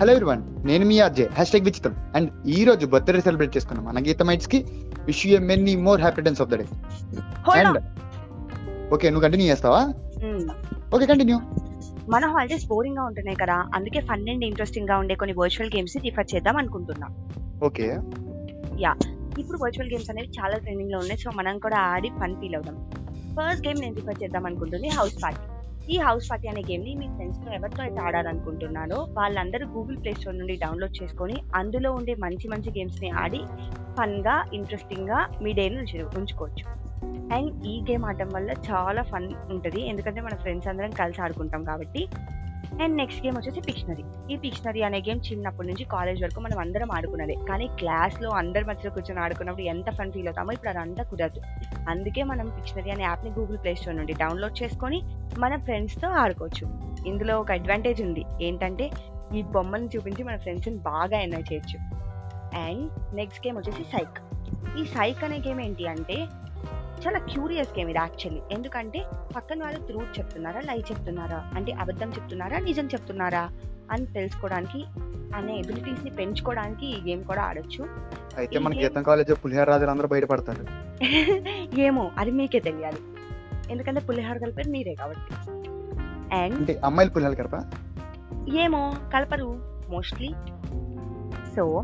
Hello everyone నేను మీ RJ. Hash tag విచిత్రం. అండ్ ఈ రోజు బర్త్డే సెలబ్రేట్ చేసుకున్నాం మన గీతమైట్స్కి. Wish you many more happy returns of the day and. Okay నువ్వు కంటిన్యూ చేస్తావా. ఓకే కంటిన్యూ మన హాలిడేస్ బోరింగ్గా ఉంటున్నాయి కదా. అందుకే ఫన్ అండ్ ఇంట్రెస్టింగ్గా ఉండే కొన్ని వర్చువల్ గేమ్స్ని రిఫర్ చేద్దాం అనుకుంటున్నా. ఓకే ఇప్పుడు వర్చువల్ గేమ్స్ అనేవి చాలా ట్రెండింగ్లో ఉన్నాయి. సో మనం కూడా ఆడి ఫన్ ఫీల్ అవుదాం. ఫస్ట్ గేమ్ నేను రిఫర్ చేద్దాం అనుకుంటుంది హౌస్ పార్టీ ఈ హౌస్ పార్టీ అనే గేమ్ని మీ ఫ్రెండ్స్తో ఎవరితో అయితే ఆడాలనుకుంటున్నారో వాళ్ళందరూ గూగుల్ ప్లే స్టోర్ నుండి డౌన్లోడ్ చేసుకొని అందులో ఉండే మంచి మంచి గేమ్స్ని ఆడి ఫన్గా ఇంట్రెస్టింగ్గా మీ డేను ఉంచుకోవచ్చు. అండ్ ఈ గేమ్ ఆడటం వల్ల చాలా ఫన్ ఉంటుంది. ఎందుకంటే మన ఫ్రెండ్స్ అందరం కలిసి ఆడుకుంటాం కాబట్టి అండ్ నెక్స్ట్ గేమ్ వచ్చేసి పిక్షనరీ ఈ పిక్షనరీ అనే గేమ్ చిన్నప్పటి నుంచి కాలేజ్ వరకు మనం అందరం ఆడుకున్నదే. కానీ క్లాస్లో అందరి మధ్యలో కూర్చొని ఆడుకున్నప్పుడు ఎంత ఫన్ ఫీల్ అవుతామో ఇప్పుడు అదంతా కుదరదు. అందుకే మనం పిక్షనరీ అనే యాప్ని గూగుల్ ప్లే స్టోర్ నుండి డౌన్లోడ్ చేసుకొని మన ఫ్రెండ్స్తో ఆడుకోవచ్చు. ఇందులో ఒక అడ్వాంటేజ్ ఉంది. ఏంటంటే ఈ బొమ్మను చూపించి మన ఫ్రెండ్స్ని బాగా ఎంజాయ్ చేయొచ్చు. అండ్ నెక్స్ట్ గేమ్ వచ్చేసి సైక్ ఈ సైక్ అనే గేమ్ ఏంటి అంటే చాలా క్యూరియస్ గేమ్ ఇది యాక్చువల్లీ ఎందుకంటే పక్కన వాళ్ళు ట్రూత్ చెప్తున్నారా లై చెప్తున్నారా? అంటే అబద్ధం చెప్తున్నారా నిజం చెప్తున్నారా? అని తెలుసుకోవడానికి అనే ఎబిలిటీస్ని పెంచుకోవడానికి ఈ గేమ్ కూడా ఆడొచ్చు. అయితే మన గీతం కాలేజ్ పులిహార రాజులు అందరూ బయటపడతారు. ఏమో అది మీకే తెలియాలి. ఎందుకంటే పులిహార కలిపేది మీరే కాబట్టి. అండ్ అమ్మాయిలు పులిహార కరపా ఏమో కలపరు మోస్ట్లీ సో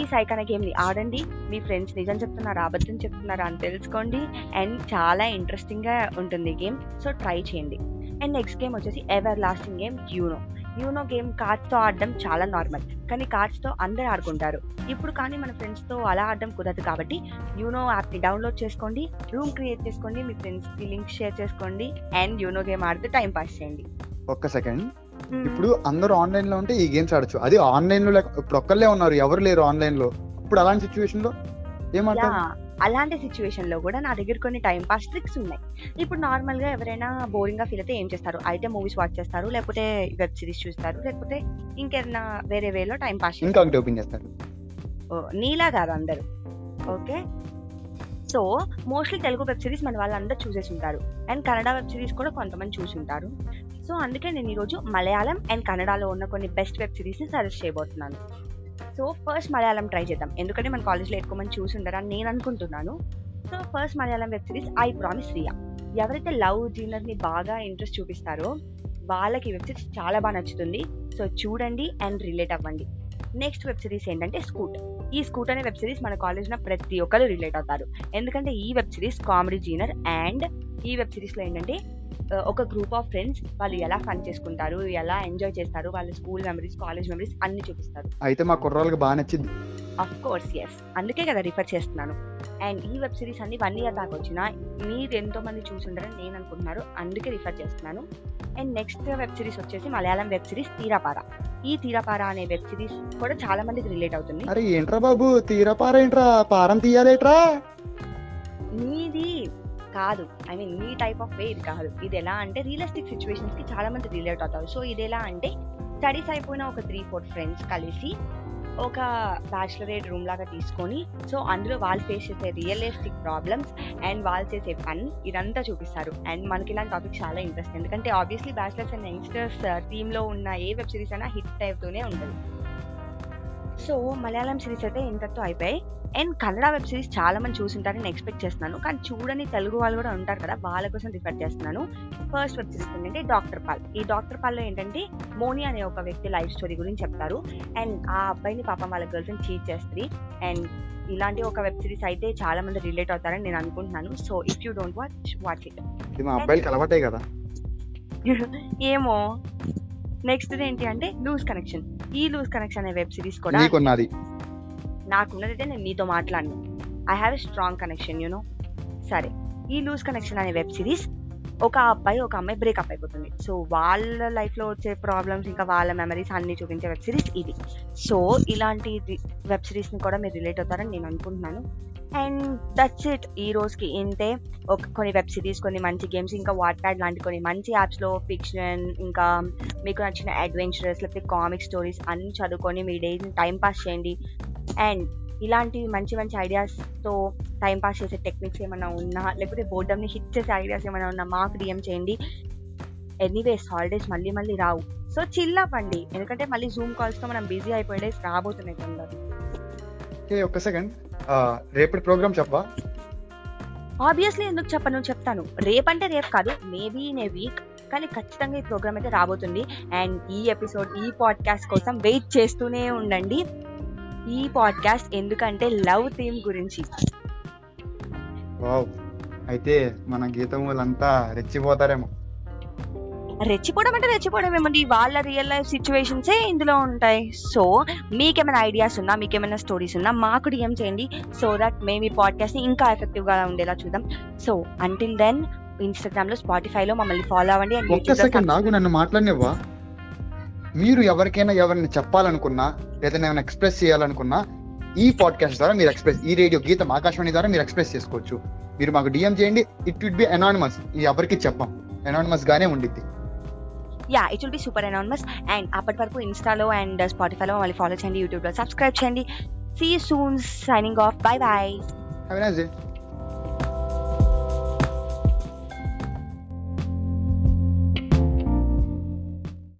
ఈ సైకన గేమ్ని ఆడండి. మీ ఫ్రెండ్స్ నిజం చెప్తున్నారా? అబద్ధం చెప్తున్నారా అని తెలుసుకోండి. అండ్ చాలా ఇంట్రెస్టింగ్గా ఉంటుంది ఈ గేమ్. సో ట్రై చేయండి. అండ్ నెక్స్ట్ గేమ్ వచ్చేసి everlasting game Uno. Uno game కార్డ్స్తో ఆడడం చాలా నార్మల్. కానీ కార్డ్స్తో అందరు ఆడుకుంటారు. ఇప్పుడు కానీ మన ఫ్రెండ్స్తో అలా ఆడడం కుదరదు కాబట్టి యూనో యాప్ని డౌన్లోడ్ చేసుకోండి. రూమ్ క్రియేట్ చేసుకోండి. మీ ఫ్రెండ్స్కి లింక్ షేర్ చేసుకోండి. అండ్ యూనో గేమ్ ఆడితే టైం పాస్ చేయండి. ఒక్క సెకండ్. ఇప్పుడు అందరూ ఆన్లైన్లో ఉంటే ఈ గేమ్స్ ఆడొచ్చు. అది ఆన్లైన్లో లేక ఇప్పుడు ఒక్కళ్ళే ఉన్నారు ఎవరు లేరు ఆన్లైన్లో. ఇప్పుడు అలాంటి సిచ్యువేషన్లో ఏమంటారు అలాంటి సిచ్యువేషన్లో కూడా నా దగ్గర కొన్ని టైం పాస్ ట్రిక్స్ ఉన్నాయి. ఇప్పుడు నార్మల్గా ఎవరైనా బోరింగ్గా ఫీల్ అయితే ఏం చేస్తారు? అయితే మూవీస్ వాచ్ చేస్తారు లేకపోతే వెబ్ సిరీస్ చూస్తారు లేకపోతే ఇంకేదైనా వేరే వేలో టైం పాస్ ఇంకా ఓపెన్ చేస్తారు. నీలా కాదు అందరు. Okay? So mostly Telugu web series మన వాళ్ళందరూ చూసేసి ఉంటారు. అండ్ కన్నడ వెబ్ సిరీస్ కూడా కొంతమంది చూసి ఉంటారు. సో అందుకే నేను ఈరోజు మలయాళం అండ్ కన్నడలో ఉన్న కొన్ని బెస్ట్ వెబ్ సిరీస్ని సజెస్ట్ చేయబోతున్నాను. సో ఫస్ట్ మలయాళం ట్రై చేద్దాం. ఎందుకంటే మన కాలేజ్లో ఎక్కువ మంది చూసి ఉంటారని నేను అనుకుంటున్నాను. So first Malayalam web series I promise Riya. ఎవరైతే లవ్ జీనర్ని బాగా ఇంట్రెస్ట్ చూపిస్తారో వాళ్ళకి వెబ్ సిరీస్ చాలా బాగా నచ్చుతుంది. సో చూడండి అండ్ రిలేట్ అవ్వండి. నెక్స్ట్ వెబ్ సిరీస్ ఏంటంటే స్కూట్ ఈ స్కూట్ అనే వెబ్ సిరీస్ మన కాలేజ్లో ప్రతి ఒక్కరు రిలేట్ అవుతారు. ఎందుకంటే ఈ web series comedy genre and ఈ వెబ్ సిరీస్లో ఏంటంటే ఒక గ్రూప్ ఆఫ్ ఫ్రెండ్స్ వాళ్ళు ఎలా ఫన్ చేసుకుంటారు ఎలా ఎంజాయ్ చేస్తారు వాళ్ళ స్కూల్ మెమరీస్ కాలేజ్ మెమరీస్ అన్ని చూపిస్తారు. అయితే మా కుర్రాళ్ళకి బాగా నచ్చింది. అఫ్ కోర్స్ ఎస్ అందుకే కదా రిఫర్ చేస్తున్నాను. అండ్ ఈ వెబ్ సిరీస్ అన్ని వన్ ఇయర్ దాకా వచ్చిన మీరు ఎంతో మంది చూసుంటారని నేను అనుకుంటున్నారు అందుకే రిఫర్ చేస్తున్నాను. అండ్ నెక్స్ట్ వెబ్ సిరీస్ వచ్చేసి మలయాళం వెబ్ సిరీస్ తీరాపార. ఈ తీరాపార అనే వెబ్ సిరీస్ కూడా చాలా మందికి రిలేట్ అవుతుంది. అరే ఏంట్రా బాబు? తీరా పార ఏంట్రా? పారం తీయాలేట్రా? నీది కాదు. ఐ మీన్ నీ టైప్ ఆఫ్ వే ఇది కాదు. ఇది ఎలా అంటే రియలిస్టిక్ సిచ్యువేషన్స్కి చాలా మంది రిలేట్ అవుతారు. సో ఇది ఎలా అంటే స్టడీస్ అయిపోయిన ఒక త్రీ ఫోర్ ఫ్రెండ్స్ కలిసి ఒక బ్యాచులరేట్ రూమ్ లాగా తీసుకొని సో అందులో వాళ్ళు ఫేస్ చేసే రియలిస్టిక్ ప్రాబ్లమ్స్ అండ్ వాళ్ళు చేసే పని ఇదంతా చూపిస్తారు. అండ్ మనకి ఇలాంటి టాపిక్ చాలా ఇంట్రెస్ట్ ఎందుకంటే ఆబ్వియస్లీ బ్యాచులర్స్ అండ్ యంగ్స్టర్స్ థీమ్లో ఉన్న ఏ వెబ్ సిరీస్ అయినా హిట్ అవుతూనే ఉంటుంది. సో మలయాళం సిరీస్ అయితే ఇంతతో అయిపోయాయి. అండ్ కన్నడ వెబ్ సిరీస్ చాలా మంది చూసింటారని ఎక్స్పెక్ట్ చేస్తున్నాను. కానీ చూడని తెలుగు వాళ్ళు కూడా ఉంటారు కదా వాళ్ళ కోసం రిఫర్ చేస్తున్నాను. ఫస్ట్ వెబ్ సిరీస్ ఏంటంటే డాక్టర్ పాల్. ఈ డాక్టర్ పాల్లో ఏంటంటే మోని అనే ఒక వ్యక్తి లైఫ్ స్టోరీ గురించి చెప్తారు. అండ్ ఆ అబ్బాయిని పాపం వాళ్ళ గర్ల్ ఫ్రెండ్ చీట్ చేస్తుంది. అండ్ ఇలాంటి ఒక వెబ్ సిరీస్ అయితే చాలా మంది రిలేట్ అవుతారని నేను అనుకుంటున్నాను. So if you don't watch watch it అబ్బాయిలకి అలవాటే కదా. ఏమో. నెక్స్ట్ ఏంటి అంటే లూజ్ కనెక్షన్. ఈ లూజ్ కనెక్షన్ అనే వెబ్ సిరీస్ కూడా నాకున్నదైతే నేను మీతో మాట్లాడను. I have a strong connection you సరే ఈ లూజ్ కనెక్షన్ అనే వెబ్ సిరీస్ ఒక అబ్బాయి ఒక అమ్మాయి బ్రేకప్ అయిపోతుంది. సో వాళ్ళ లైఫ్లో వచ్చే ప్రాబ్లమ్స్ ఇంకా వాళ్ళ మెమరీస్ అన్ని చూపించే వెబ్ సిరీస్ ఇది. సో ఇలాంటి వెబ్ సిరీస్ని కూడా మీరు రిలేట్ అవుతారని నేను అనుకుంటున్నాను. అండ్ దట్స్ ఇట్ ఈ రోజుకి ఇంతే. ఒక కొన్ని వెబ్ సిరీస్ కొన్ని మంచి గేమ్స్ ఇంకా వాట్ప్యాడ్ లాంటి కొన్ని మంచి యాప్స్లో ఫిక్షన్ ఇంకా మీకు నచ్చిన అడ్వెంచరస్ లేకపోతే కామిక్ స్టోరీస్ అన్ని చదువుకొని మీ డేస్ టైం పాస్ చేయండి. అండ్ ఇలాంటి మంచి మంచి ఐడియాస్తో టైం పాస్ చేసే టెక్నిక్స్ ఏమైనా ఉన్నా లేకపోతే బోర్డమ్ని హిట్ చేసే ఐడియాస్ ఏమైనా ఉన్నా మాకు డిఎం చేయండి. ఎనీవేస్ హాలిడేస్ మళ్ళీ మళ్ళీ రావు. సో చిల్ అవ్వండి ఎందుకంటే మళ్ళీ జూమ్ కాల్స్తో మనం బిజీ అయిపోయే డేస్ రాబోతున్నాయి తొందర ఒక్క సెకండ్ రేపటి ప్రోగ్రామ్ చెప్పవా? ఆబ్వియస్లీ ఎందుకు చెప్పను? చెప్తాను. రేపంటే రేపు కాదు మేబీ ఇన్ ఏ వీక్ కానీ ఖచ్చితంగా ఈ ప్రోగ్రామ్ అయితే రాబోతుంది. అండ్ ఈ ఎపిసోడ్ ఈ పాడ్కాస్ట్ కోసం వెయిట్ చేస్తూనే ఉండండి. ఈ పాడ్కాస్ట్ ఎందుకంటే లవ్ థీమ్ గురించి. అయితే మన గీతం వాళ్ళంతా రెచ్చిపోతారేమో. రెచ్చిపోవడం అంటే రెచ్చిపోవడం ఏమండి? వాళ్ళ రియల్ లైఫ్ సిచ్యువేషన్సే ఇందులో ఉంటాయి. సో మీకేమైనా ఐడియాస్ ఉన్నా మీకేమైనా స్టోరీస్ ఉన్నా మాకు డిఎం చేయండి సో దట్ మేము ఈ పాడ్కాస్ట్ని ఇంకా ఎఫెక్టివ్గా ఉండేలా చూద్దాం. సో అంటిల్ దెన్ ఇన్స్టాగ్రామ్లో స్పాటిఫైలో మమ్మల్ని ఫాలో అవ్వండి ఒక్క సెకండ్ నన్ను మాట్లాడినవ్వా? మీరు ఎవరికైనా ఎవరిని చెప్పాలనుకున్నా లేదా ఏమైనా ఎక్స్ప్రెస్ చేయాలనుకున్నా ఈ పాడ్కాస్ట్ ద్వారా మీరు ఎక్స్ప్రెస్ ఈ రేడియో గీతం ఆకాశవాణి ద్వారా మీరు ఎక్స్ప్రెస్ చేసుకోవచ్చు. మీరు మాకు డిఎం చేయండి. ఇట్ విడ్ బి అనానిమస్ ఇది ఎవరికి చెప్పం. అనానిమస్ గానే ఉండిద్ది. Yeah it will be super anonymous and అప్పటి వరకు ఇన్స్టాలో అండ్ స్పాటిఫైలో మళ్ళీ ఫాలో చేయండి యూట్యూబ్లో సబ్స్క్రైబ్ చేయండి. See soon signing off bye bye have nice day